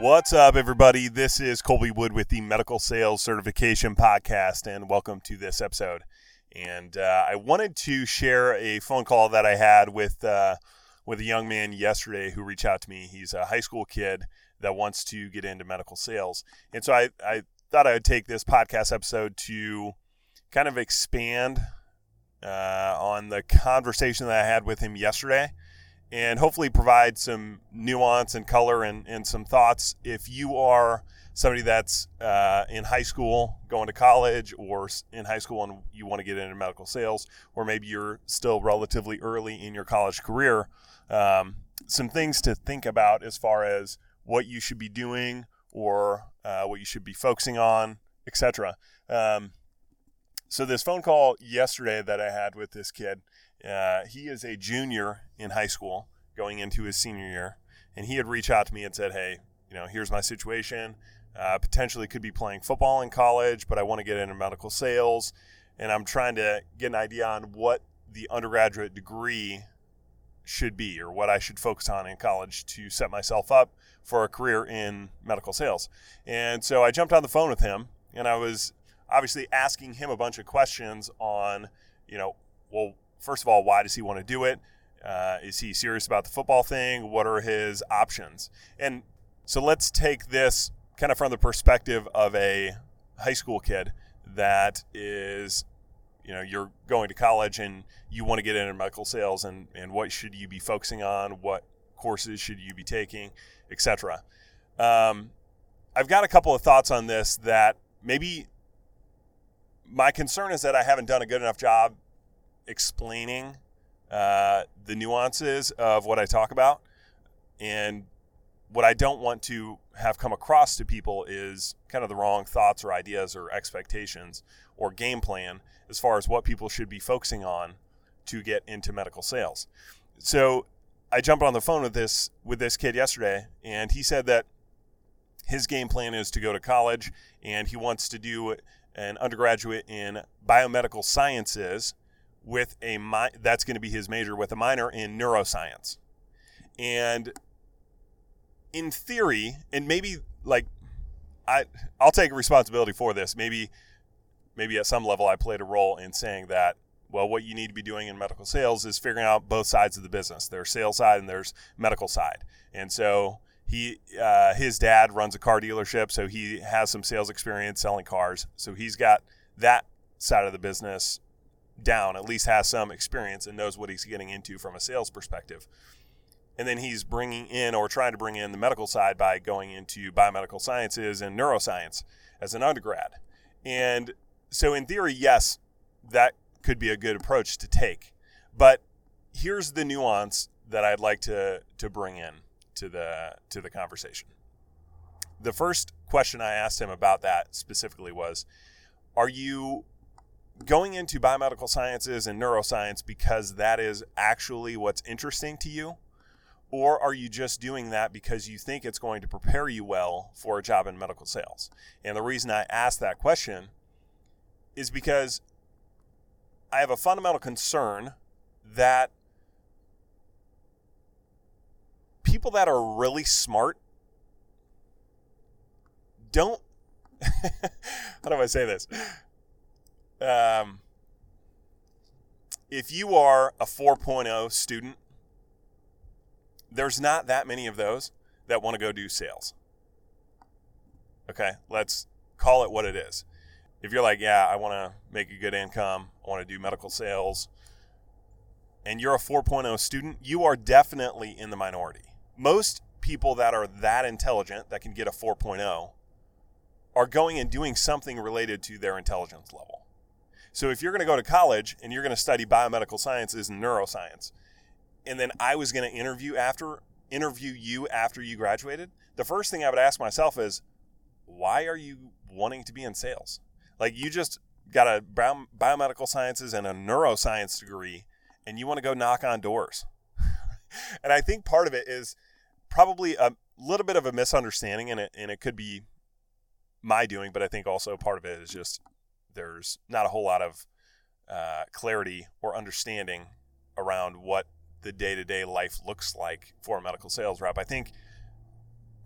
What's up, everybody? This is Colby Wood with the Medical Sales Certification Podcast, and welcome to this episode. And uh, I wanted to share a phone call that I had with uh, with a young man yesterday who reached out to me. He's a high school kid that wants to get into medical sales, and so I, I thought I would take this podcast episode to kind of expand uh, on the conversation that I had with him yesterday and hopefully provide some nuance and color and, and some thoughts. If you are somebody that's uh, in high school going to college or in high school and you want to get into medical sales or maybe you're still relatively early in your college career um, some things to think about as far as what you should be doing or uh, what you should be focusing on etc um, so this phone call yesterday that i had with this kid uh, he is a junior in high school going into his senior year, and he had reached out to me and said, "Hey, you know, here's my situation. Uh, potentially could be playing football in college, but I want to get into medical sales, and I'm trying to get an idea on what the undergraduate degree should be or what I should focus on in college to set myself up for a career in medical sales." And so I jumped on the phone with him, and I was obviously asking him a bunch of questions on, you know, well first of all, why does he want to do it? Uh, is he serious about the football thing? What are his options? And so let's take this kind of from the perspective of a high school kid that is, you know, you're going to college and you want to get into medical sales and, and what should you be focusing on? What courses should you be taking, etc. Um, I've got a couple of thoughts on this that maybe my concern is that I haven't done a good enough job explaining uh, the nuances of what I talk about. And what I don't want to have come across to people is kind of the wrong thoughts or ideas or expectations or game plan as far as what people should be focusing on to get into medical sales. So I jumped on the phone with this with this kid yesterday and he said that his game plan is to go to college and he wants to do an undergraduate in biomedical sciences with a mi- that's going to be his major with a minor in neuroscience. And in theory, and maybe like I I'll take responsibility for this. Maybe maybe at some level I played a role in saying that well what you need to be doing in medical sales is figuring out both sides of the business. There's sales side and there's medical side. And so he uh, his dad runs a car dealership, so he has some sales experience selling cars. So he's got that side of the business down, at least has some experience and knows what he's getting into from a sales perspective. And then he's bringing in or trying to bring in the medical side by going into biomedical sciences and neuroscience as an undergrad. And so, in theory, yes, that could be a good approach to take. But here's the nuance that I'd like to, to bring in to the, to the conversation. The first question I asked him about that specifically was Are you going into biomedical sciences and neuroscience because that is actually what's interesting to you? Or are you just doing that because you think it's going to prepare you well for a job in medical sales? And the reason I ask that question is because I have a fundamental concern that people that are really smart don't how do I say this? Um, if you are a 4.0 student, there's not that many of those that want to go do sales. Okay, let's call it what it is. If you're like, yeah, I want to make a good income, I want to do medical sales, and you're a 4.0 student, you are definitely in the minority. Most people that are that intelligent that can get a 4.0 are going and doing something related to their intelligence level. So if you're going to go to college and you're going to study biomedical sciences and neuroscience, and then I was going to interview after interview you after you graduated, the first thing I would ask myself is, why are you wanting to be in sales? Like you just got a biomedical sciences and a neuroscience degree, and you want to go knock on doors. and I think part of it is probably a little bit of a misunderstanding, and it and it could be my doing, but I think also part of it is just there's not a whole lot of uh, clarity or understanding around what the day to day life looks like for a medical sales rep. I think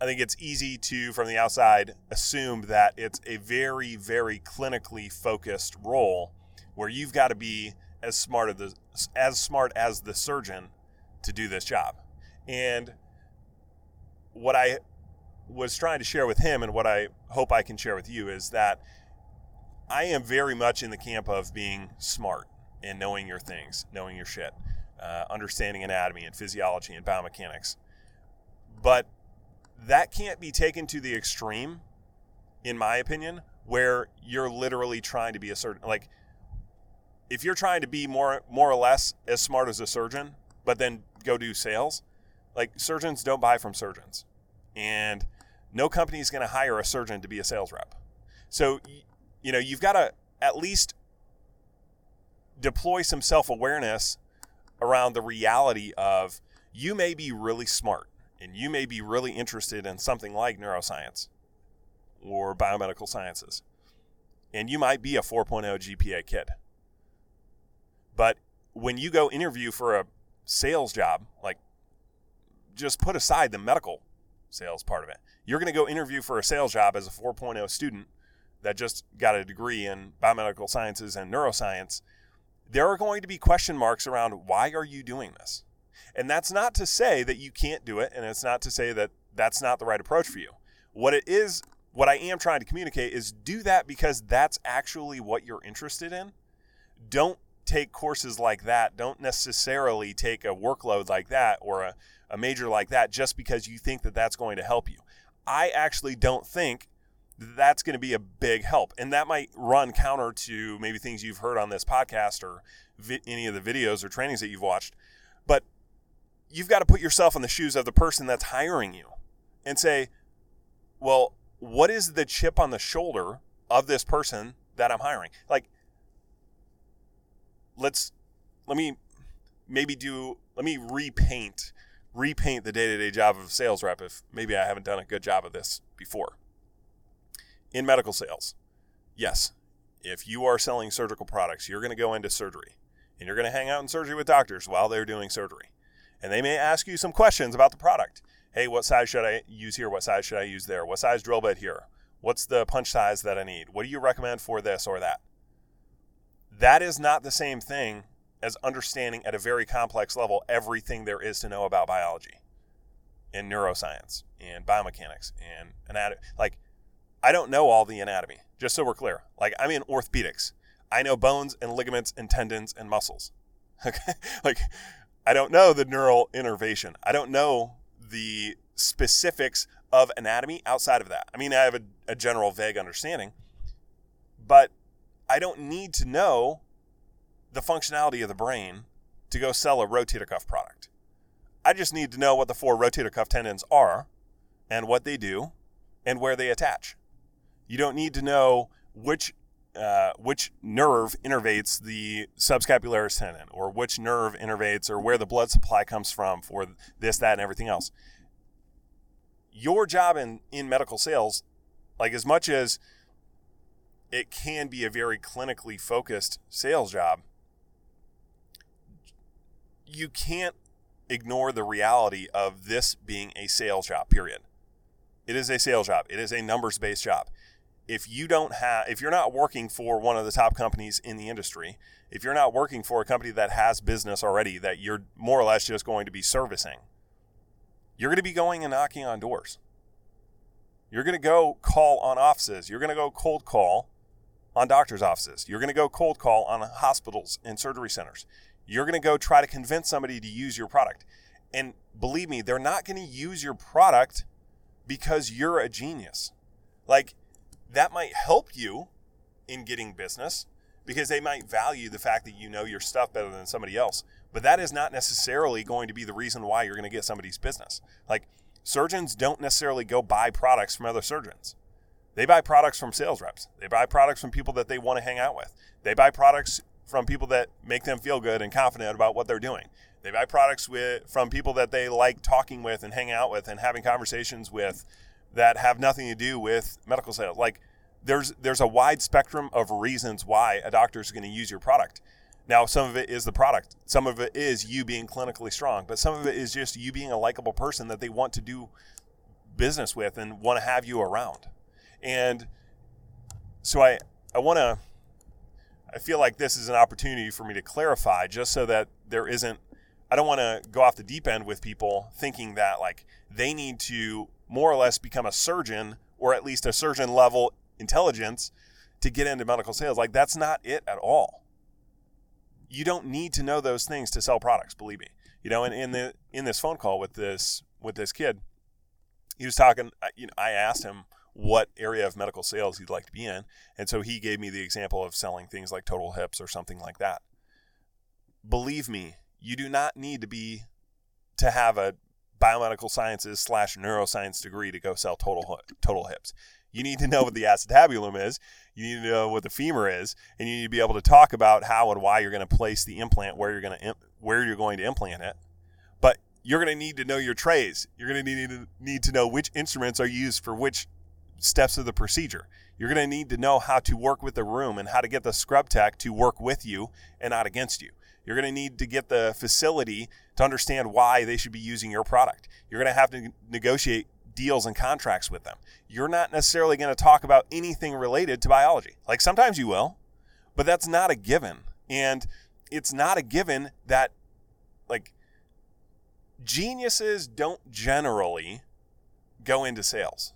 I think it's easy to, from the outside, assume that it's a very, very clinically focused role where you've got to be as smart as the, as smart as the surgeon to do this job. And what I was trying to share with him, and what I hope I can share with you, is that I am very much in the camp of being smart and knowing your things, knowing your shit, uh, understanding anatomy and physiology and biomechanics. But that can't be taken to the extreme, in my opinion, where you're literally trying to be a certain like if you're trying to be more more or less as smart as a surgeon, but then go do sales, like surgeons don't buy from surgeons. And no company is going to hire a surgeon to be a sales rep. So you know, you've got to at least deploy some self-awareness around the reality of you may be really smart and you may be really interested in something like neuroscience or biomedical sciences, and you might be a 4.0 GPA kid. But when you go interview for a sales job, like just put aside the medical sales part of it. You're going to go interview for a sales job as a 4.0 student that just got a degree in biomedical sciences and neuroscience. There are going to be question marks around why are you doing this? And that's not to say that you can't do it, and it's not to say that that's not the right approach for you. What it is, what I am trying to communicate is do that because that's actually what you're interested in. Don't take courses like that. Don't necessarily take a workload like that or a, a major like that just because you think that that's going to help you. I actually don't think that's going to be a big help. And that might run counter to maybe things you've heard on this podcast or vi- any of the videos or trainings that you've watched. But you've got to put yourself in the shoes of the person that's hiring you and say, well, what is the chip on the shoulder of this person that I'm hiring? Like, let's, let me maybe do, let me repaint, repaint the day to day job of a sales rep if maybe I haven't done a good job of this before. In medical sales, yes, if you are selling surgical products, you're going to go into surgery and you're going to hang out in surgery with doctors while they're doing surgery and they may ask you some questions about the product. Hey, what size should I use here? What size should I use there? What size drill bit here? What's the punch size that I need? What do you recommend for this or that? That is not the same thing as understanding at a very complex level everything there is to know about biology and neuroscience and biomechanics and anatomy. Like, I don't know all the anatomy, just so we're clear. Like, I'm in orthopedics. I know bones and ligaments and tendons and muscles. Okay? like, I don't know the neural innervation. I don't know the specifics of anatomy outside of that. I mean, I have a, a general vague understanding, but I don't need to know the functionality of the brain to go sell a rotator cuff product. I just need to know what the four rotator cuff tendons are and what they do and where they attach. You don't need to know which uh, which nerve innervates the subscapularis tendon, or which nerve innervates, or where the blood supply comes from for this, that, and everything else. Your job in, in medical sales, like as much as it can be a very clinically focused sales job, you can't ignore the reality of this being a sales job, period. It is a sales job, it is a numbers based job if you don't have if you're not working for one of the top companies in the industry if you're not working for a company that has business already that you're more or less just going to be servicing you're going to be going and knocking on doors. You're going to go call on offices. You're going to go cold call on doctors offices. You're going to go cold call on hospitals and surgery centers. You're going to go try to convince somebody to use your product. And believe me they're not going to use your product because you're a genius. Like that might help you in getting business, because they might value the fact that you know your stuff better than somebody else. But that is not necessarily going to be the reason why you're going to get somebody's business. Like surgeons don't necessarily go buy products from other surgeons. They buy products from sales reps. They buy products from people that they want to hang out with. They buy products from people that make them feel good and confident about what they're doing. They buy products with from people that they like talking with and hanging out with and having conversations with that have nothing to do with medical sales. Like there's there's a wide spectrum of reasons why a doctor is going to use your product. Now, some of it is the product. Some of it is you being clinically strong, but some of it is just you being a likable person that they want to do business with and want to have you around. And so I I want to I feel like this is an opportunity for me to clarify just so that there isn't I don't want to go off the deep end with people thinking that like they need to more or less become a surgeon or at least a surgeon level intelligence to get into medical sales. Like that's not it at all. You don't need to know those things to sell products, believe me. You know, and in the in this phone call with this with this kid, he was talking. You know, I asked him what area of medical sales he'd like to be in, and so he gave me the example of selling things like total hips or something like that. Believe me, you do not need to be to have a biomedical sciences slash neuroscience degree to go sell total total hips. You need to know what the acetabulum is. You need to know what the femur is, and you need to be able to talk about how and why you're going to place the implant, where you're going to where you're going to implant it. But you're going to need to know your trays. You're going to need to need to know which instruments are used for which steps of the procedure. You're going to need to know how to work with the room and how to get the scrub tech to work with you and not against you. You're going to need to get the facility to understand why they should be using your product. You're going to have to negotiate deals and contracts with them. You're not necessarily going to talk about anything related to biology. Like sometimes you will, but that's not a given. And it's not a given that, like, geniuses don't generally go into sales.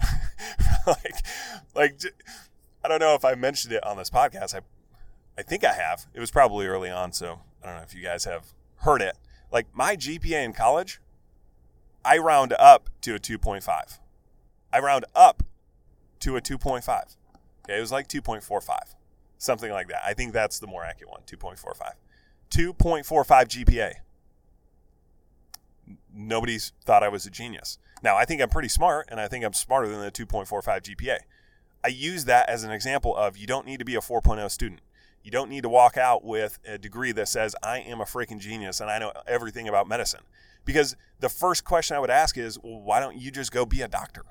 like, like, I don't know if I mentioned it on this podcast. I I think I have. It was probably early on, so I don't know if you guys have heard it. Like my GPA in college, I round up to a 2.5. I round up to a 2.5. Okay, it was like 2.45, something like that. I think that's the more accurate one, 2.45. 2.45 GPA. Nobody's thought I was a genius. Now, I think I'm pretty smart, and I think I'm smarter than the 2.45 GPA. I use that as an example of you don't need to be a 4.0 student. You don't need to walk out with a degree that says, I am a freaking genius and I know everything about medicine. Because the first question I would ask is, well, why don't you just go be a doctor?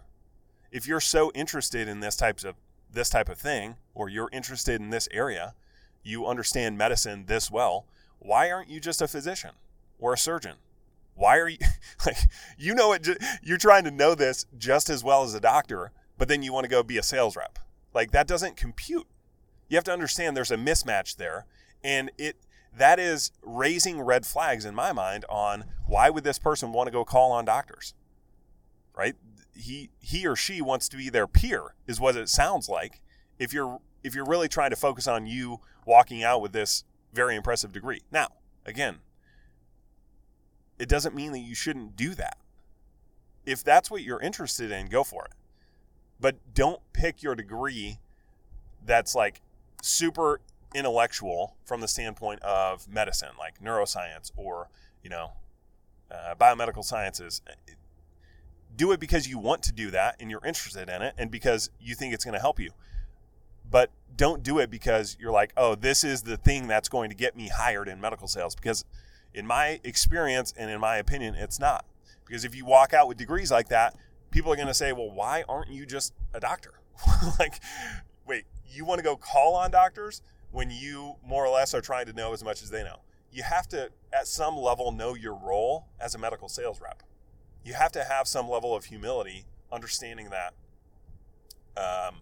If you're so interested in this types of this type of thing, or you're interested in this area, you understand medicine this well, why aren't you just a physician or a surgeon? Why are you like you know it you're trying to know this just as well as a doctor, but then you want to go be a sales rep. Like that doesn't compute you have to understand there's a mismatch there and it that is raising red flags in my mind on why would this person want to go call on doctors right? He he or she wants to be their peer is what it sounds like. If you're if you're really trying to focus on you walking out with this very impressive degree. Now again it doesn't mean that you shouldn't do that. If that's what you're interested in go for it. But don't pick your degree that's like super intellectual from the standpoint of medicine, like neuroscience or, you know, uh, biomedical sciences. Do it because you want to do that and you're interested in it and because you think it's going to help you. But don't do it because you're like, oh, this is the thing that's going to get me hired in medical sales. Because in my experience and in my opinion, it's not. Because if you walk out with degrees like that, people are going to say, well, why aren't you just a doctor? like, wait, you want to go call on doctors when you more or less are trying to know as much as they know. You have to, at some level, know your role as a medical sales rep. You have to have some level of humility, understanding that um,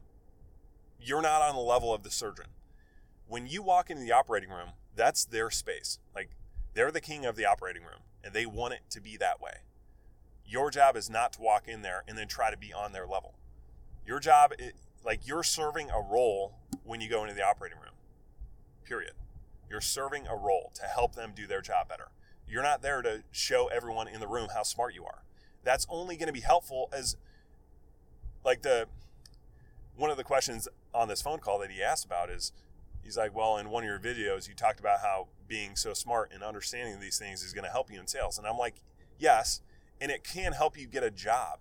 you're not on the level of the surgeon. When you walk into the operating room, that's their space. Like they're the king of the operating room, and they want it to be that way. Your job is not to walk in there and then try to be on their level. Your job, like you're serving a role when you go into the operating room. Period. You're serving a role to help them do their job better. You're not there to show everyone in the room how smart you are. That's only going to be helpful as like the one of the questions on this phone call that he asked about is He's like, well, in one of your videos, you talked about how being so smart and understanding these things is going to help you in sales. And I'm like, yes, and it can help you get a job,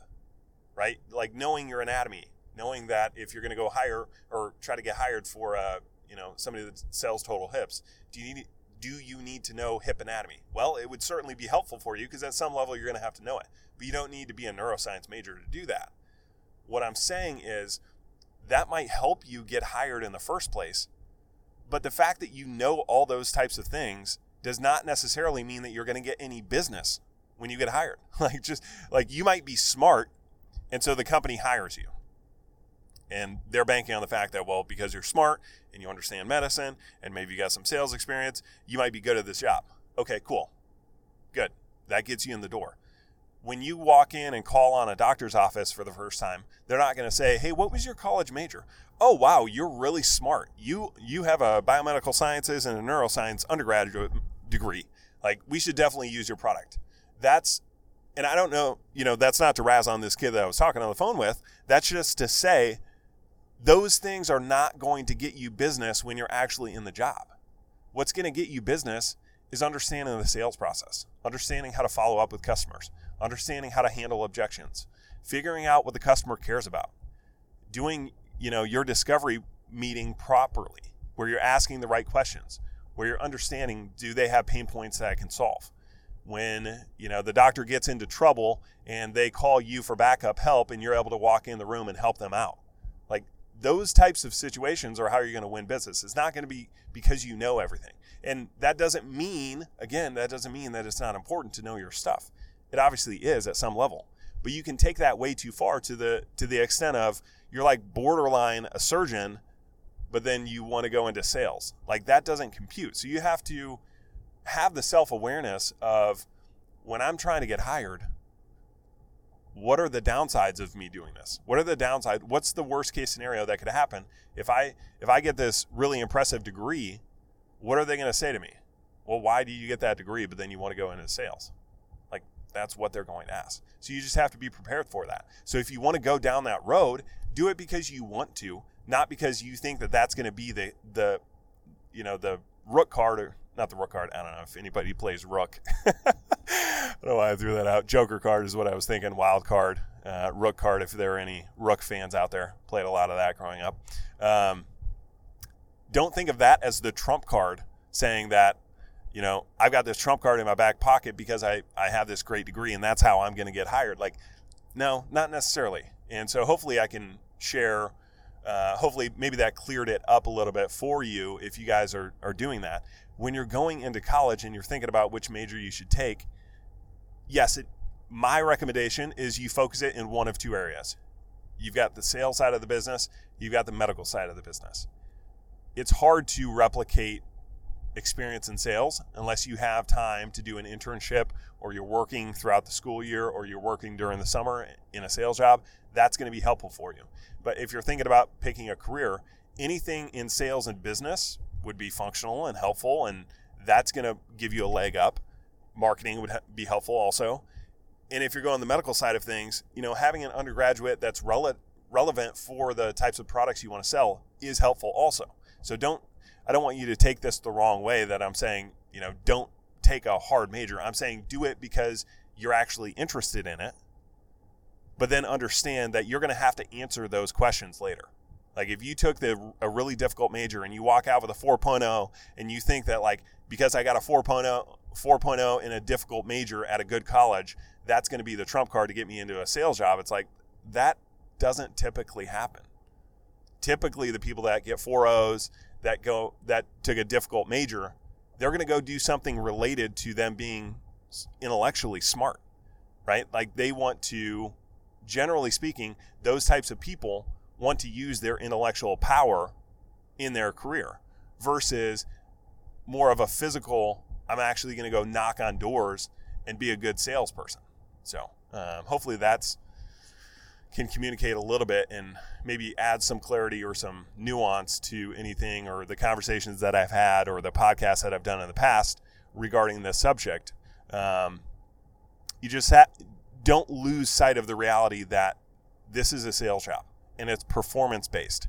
right? Like knowing your anatomy, knowing that if you're going to go hire or try to get hired for uh, you know, somebody that sells total hips, do you need do you need to know hip anatomy? Well, it would certainly be helpful for you because at some level you're going to have to know it. But you don't need to be a neuroscience major to do that. What I'm saying is that might help you get hired in the first place. But the fact that you know all those types of things does not necessarily mean that you're going to get any business when you get hired. Like just like you might be smart and so the company hires you. And they're banking on the fact that well because you're smart and you understand medicine and maybe you got some sales experience, you might be good at this job. Okay, cool. Good. That gets you in the door. When you walk in and call on a doctor's office for the first time, they're not going to say, "Hey, what was your college major?" "Oh, wow, you're really smart. You you have a biomedical sciences and a neuroscience undergraduate degree. Like, we should definitely use your product." That's and I don't know, you know, that's not to razz on this kid that I was talking on the phone with. That's just to say those things are not going to get you business when you're actually in the job. What's going to get you business is understanding the sales process, understanding how to follow up with customers, understanding how to handle objections, figuring out what the customer cares about, doing, you know, your discovery meeting properly, where you're asking the right questions, where you're understanding do they have pain points that I can solve? When, you know, the doctor gets into trouble and they call you for backup help and you're able to walk in the room and help them out those types of situations are how you're going to win business. It's not going to be because you know everything. And that doesn't mean, again, that doesn't mean that it's not important to know your stuff. It obviously is at some level. But you can take that way too far to the to the extent of you're like borderline a surgeon, but then you want to go into sales. Like that doesn't compute. So you have to have the self-awareness of when I'm trying to get hired, what are the downsides of me doing this? What are the downsides? What's the worst case scenario that could happen if I if I get this really impressive degree? What are they going to say to me? Well, why do you get that degree, but then you want to go into sales? Like that's what they're going to ask. So you just have to be prepared for that. So if you want to go down that road, do it because you want to, not because you think that that's going to be the the you know the rook card or not the rook card. I don't know if anybody plays rook. I don't know why I threw that out. Joker card is what I was thinking. Wild card, uh, rook card. If there are any rook fans out there, played a lot of that growing up. Um, don't think of that as the trump card, saying that you know I've got this trump card in my back pocket because I I have this great degree and that's how I'm going to get hired. Like, no, not necessarily. And so hopefully I can share. Uh, hopefully maybe that cleared it up a little bit for you if you guys are, are doing that when you're going into college and you're thinking about which major you should take, yes, it, my recommendation is you focus it in one of two areas. You've got the sales side of the business, you've got the medical side of the business. It's hard to replicate experience in sales unless you have time to do an internship or you're working throughout the school year or you're working during the summer in a sales job. That's going to be helpful for you. But if you're thinking about picking a career, anything in sales and business would be functional and helpful, and that's going to give you a leg up. Marketing would be helpful also. And if you're going the medical side of things, you know, having an undergraduate that's rele- relevant for the types of products you want to sell is helpful also. So don't, I don't want you to take this the wrong way that I'm saying, you know, don't take a hard major. I'm saying do it because you're actually interested in it, but then understand that you're going to have to answer those questions later. Like if you took the a really difficult major and you walk out with a 4.0 and you think that like because I got a 4.0 4.0 in a difficult major at a good college, that's going to be the trump card to get me into a sales job. It's like that doesn't typically happen. Typically the people that get 4.0s that go that took a difficult major, they're going to go do something related to them being intellectually smart. Right? Like they want to generally speaking, those types of people want to use their intellectual power in their career versus more of a physical, I'm actually going to go knock on doors and be a good salesperson. So um, hopefully that's can communicate a little bit and maybe add some clarity or some nuance to anything or the conversations that I've had or the podcasts that I've done in the past regarding this subject. Um, you just ha- don't lose sight of the reality that this is a sales job and it's performance based.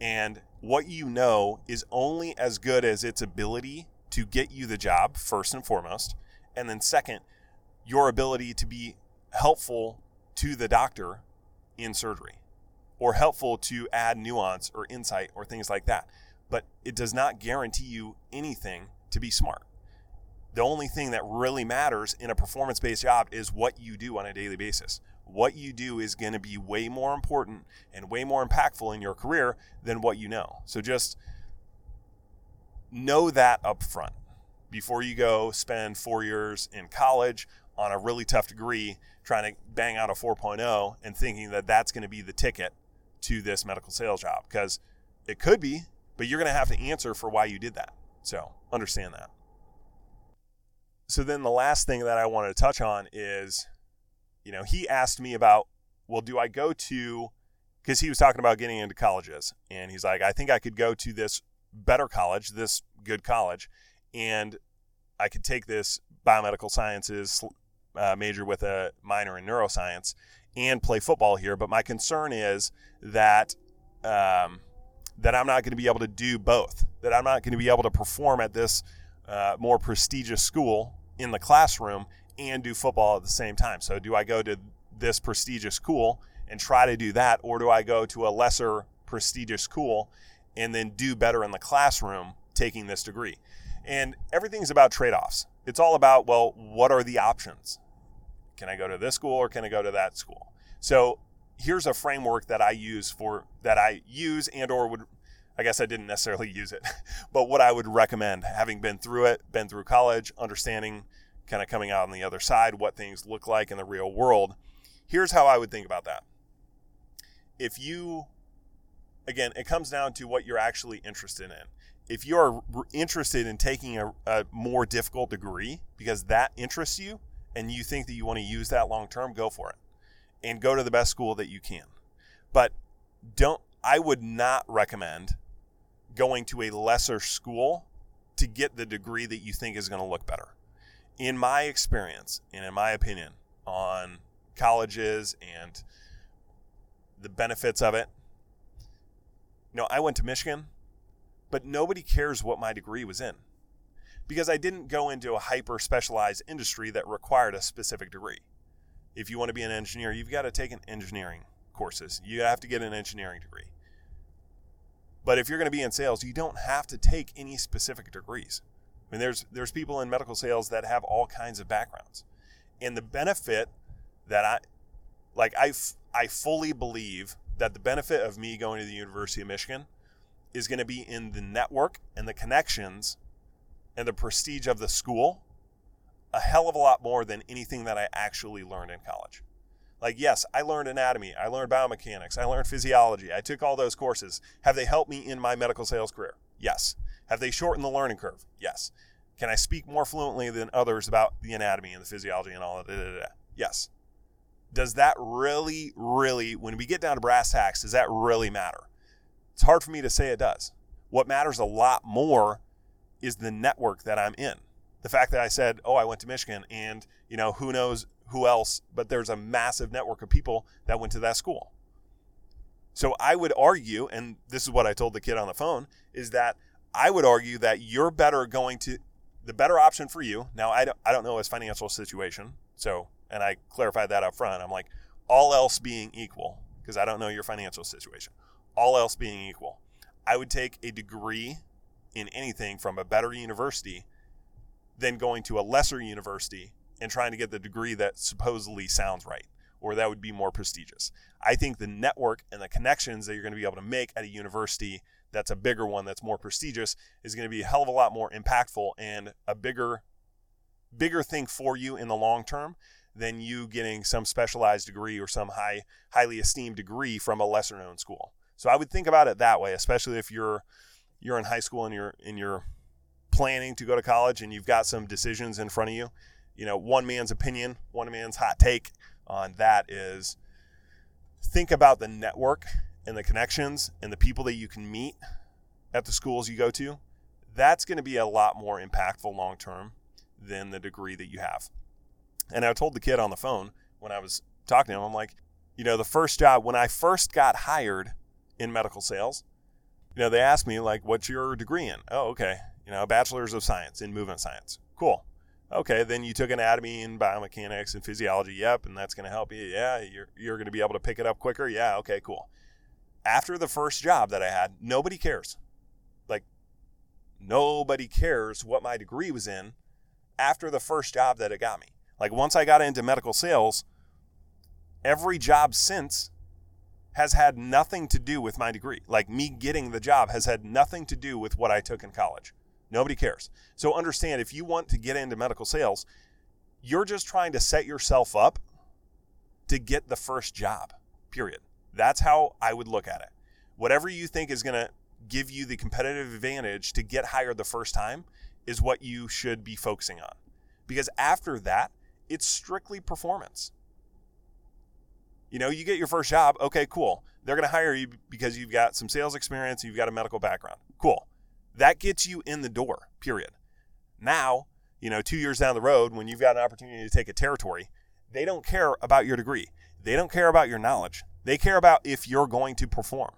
And what you know is only as good as its ability to get you the job, first and foremost. And then, second, your ability to be helpful to the doctor in surgery or helpful to add nuance or insight or things like that. But it does not guarantee you anything to be smart. The only thing that really matters in a performance based job is what you do on a daily basis what you do is going to be way more important and way more impactful in your career than what you know. So just know that up front before you go spend four years in college on a really tough degree trying to bang out a 4.0 and thinking that that's going to be the ticket to this medical sales job because it could be, but you're going to have to answer for why you did that. So understand that. So then the last thing that I wanted to touch on is you know, he asked me about, well, do I go to, because he was talking about getting into colleges. And he's like, I think I could go to this better college, this good college, and I could take this biomedical sciences uh, major with a minor in neuroscience and play football here. But my concern is that um, that I'm not going to be able to do both. That I'm not going to be able to perform at this uh, more prestigious school in the classroom and do football at the same time. So, do I go to this prestigious school and try to do that, or do I go to a lesser prestigious school and then do better in the classroom taking this degree? And everything's about trade offs. It's all about, well, what are the options? Can I go to this school or can I go to that school? So, here's a framework that I use for that I use and or would I guess I didn't necessarily use it, but what I would recommend having been through it, been through college, understanding kind of coming out on the other side, what things look like in the real world. Here's how I would think about that. If you, again, it comes down to what you're actually interested in. If you're interested in taking a, a more difficult degree because that interests you and you think that you want to use that long term, go for it and go to the best school that you can. But don't, I would not recommend going to a lesser school to get the degree that you think is going to look better in my experience and in my opinion on colleges and the benefits of it, you know, I went to Michigan, but nobody cares what my degree was in because I didn't go into a hyper specialized industry that required a specific degree. If you want to be an engineer, you've got to take an engineering courses. You have to get an engineering degree. But if you're going to be in sales, you don't have to take any specific degrees. I mean, there's there's people in medical sales that have all kinds of backgrounds, and the benefit that I like, I I fully believe that the benefit of me going to the University of Michigan is going to be in the network and the connections and the prestige of the school a hell of a lot more than anything that I actually learned in college. Like, yes, I learned anatomy, I learned biomechanics, I learned physiology, I took all those courses. Have they helped me in my medical sales career? Yes. Have they shortened the learning curve? Yes. Can I speak more fluently than others about the anatomy and the physiology and all that? Yes. Does that really, really, when we get down to brass tacks, does that really matter? It's hard for me to say it does. What matters a lot more is the network that I'm in. The fact that I said, oh, I went to Michigan and, you know, who knows who else, but there's a massive network of people that went to that school. So I would argue, and this is what I told the kid on the phone, is that I would argue that you're better going to the better option for you. Now, I don't, I don't know his financial situation. So, and I clarified that up front. I'm like, all else being equal, because I don't know your financial situation, all else being equal, I would take a degree in anything from a better university than going to a lesser university and trying to get the degree that supposedly sounds right or that would be more prestigious. I think the network and the connections that you're going to be able to make at a university that's a bigger one that's more prestigious is going to be a hell of a lot more impactful and a bigger bigger thing for you in the long term than you getting some specialized degree or some high highly esteemed degree from a lesser known school. So I would think about it that way, especially if you're you're in high school and you're and you're planning to go to college and you've got some decisions in front of you. You know, one man's opinion, one man's hot take on that is think about the network and the connections and the people that you can meet at the schools you go to, that's going to be a lot more impactful long term than the degree that you have. And I told the kid on the phone when I was talking to him, I'm like, you know, the first job, when I first got hired in medical sales, you know, they asked me like, "What's your degree in?" Oh, okay, you know, bachelor's of science in movement science. Cool. Okay, then you took anatomy and biomechanics and physiology. Yep, and that's going to help you. Yeah, you're you're going to be able to pick it up quicker. Yeah, okay, cool. After the first job that I had, nobody cares. Like nobody cares what my degree was in after the first job that it got me. Like once I got into medical sales, every job since has had nothing to do with my degree. Like me getting the job has had nothing to do with what I took in college. Nobody cares. So understand if you want to get into medical sales, you're just trying to set yourself up to get the first job, period. That's how I would look at it. Whatever you think is going to give you the competitive advantage to get hired the first time is what you should be focusing on. Because after that, it's strictly performance. You know, you get your first job, okay, cool. They're going to hire you because you've got some sales experience, you've got a medical background. Cool. That gets you in the door, period. Now, you know, two years down the road, when you've got an opportunity to take a territory, they don't care about your degree. They don't care about your knowledge. They care about if you're going to perform.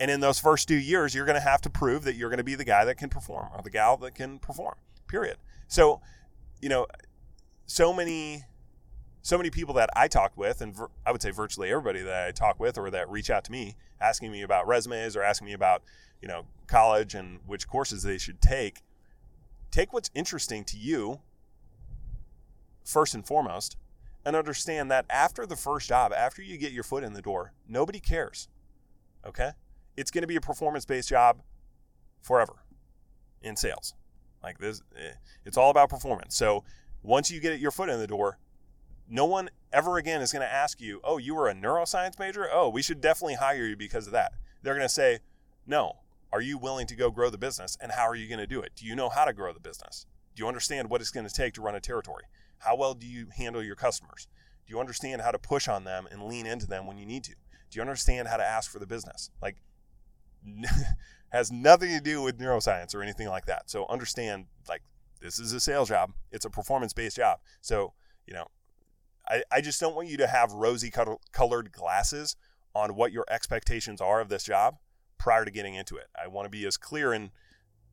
And in those first two years, you're going to have to prove that you're going to be the guy that can perform or the gal that can perform, period. So, you know, so many so many people that I talked with, and I would say virtually everybody that I talk with or that reach out to me asking me about resumes or asking me about, you know, college and which courses they should take, take what's interesting to you first and foremost and understand that after the first job, after you get your foot in the door, nobody cares. Okay? It's going to be a performance based job forever in sales. Like this, eh, it's all about performance. So once you get your foot in the door, no one ever again is going to ask you, oh, you were a neuroscience major? Oh, we should definitely hire you because of that. They're going to say, no, are you willing to go grow the business? And how are you going to do it? Do you know how to grow the business? Do you understand what it's going to take to run a territory? How well do you handle your customers? Do you understand how to push on them and lean into them when you need to? Do you understand how to ask for the business? Like, has nothing to do with neuroscience or anything like that. So understand, like, this is a sales job. It's a performance based job. So, you know, I, I just don't want you to have rosy colored glasses on what your expectations are of this job prior to getting into it. I want to be as clear and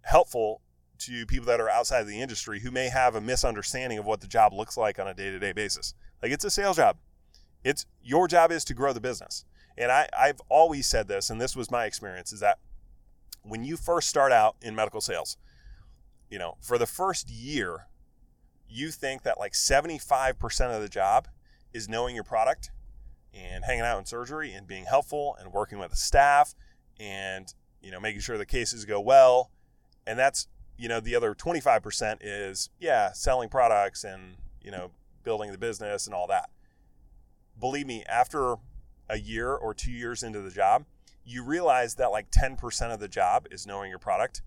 helpful to people that are outside of the industry who may have a misunderstanding of what the job looks like on a day-to-day basis. Like it's a sales job. It's your job is to grow the business. And I, I've always said this, and this was my experience, is that when you first start out in medical sales, you know, for the first year, you think that like 75% of the job is knowing your product and hanging out in surgery and being helpful and working with the staff and you know making sure the cases go well and that's you know the other 25% is yeah selling products and you know building the business and all that believe me after a year or two years into the job you realize that like 10% of the job is knowing your product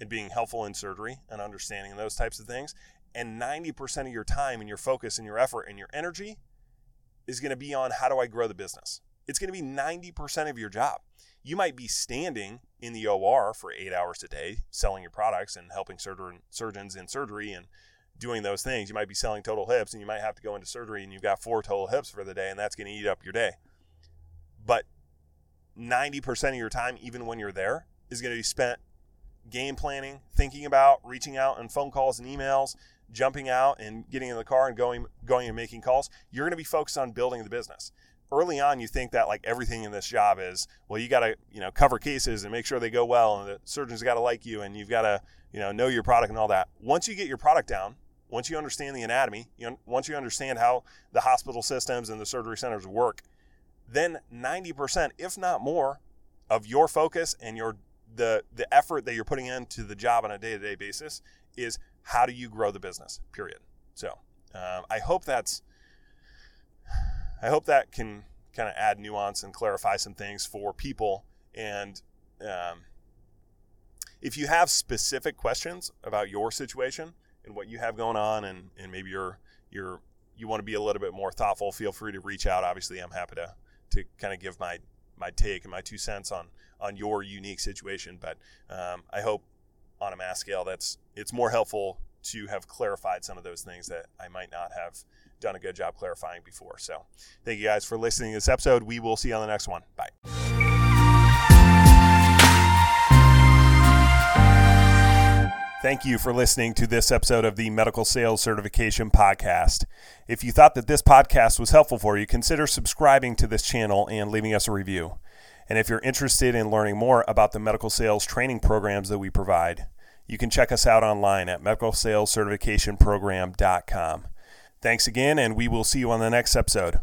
and being helpful in surgery and understanding those types of things and 90% of your time and your focus and your effort and your energy is going to be on how do I grow the business. It's going to be 90% of your job. You might be standing in the OR for eight hours a day selling your products and helping surgeon, surgeons in surgery and doing those things. You might be selling total hips and you might have to go into surgery and you've got four total hips for the day and that's going to eat up your day. But 90% of your time, even when you're there, is going to be spent game planning, thinking about, reaching out and phone calls and emails, jumping out and getting in the car and going going and making calls, you're going to be focused on building the business. Early on, you think that like everything in this job is well, you got to you know cover cases and make sure they go well, and the surgeons got to like you, and you've got to you know know your product and all that. Once you get your product down, once you understand the anatomy, you know, once you understand how the hospital systems and the surgery centers work, then 90%, if not more, of your focus and your the the effort that you're putting into the job on a day-to-day basis is how do you grow the business? Period. So um, I hope that's I hope that can kind of add nuance and clarify some things for people. And um, if you have specific questions about your situation and what you have going on, and, and maybe you're you're you want to be a little bit more thoughtful, feel free to reach out. Obviously, I'm happy to to kind of give my my take and my two cents on on your unique situation. But um, I hope on a mass scale, that's it's more helpful to have clarified some of those things that I might not have done a good job clarifying before. So, thank you guys for listening to this episode. We will see you on the next one. Bye. Thank you for listening to this episode of the Medical Sales Certification Podcast. If you thought that this podcast was helpful for you, consider subscribing to this channel and leaving us a review. And if you're interested in learning more about the medical sales training programs that we provide, you can check us out online at medicalsalescertificationprogram.com. Thanks again, and we will see you on the next episode.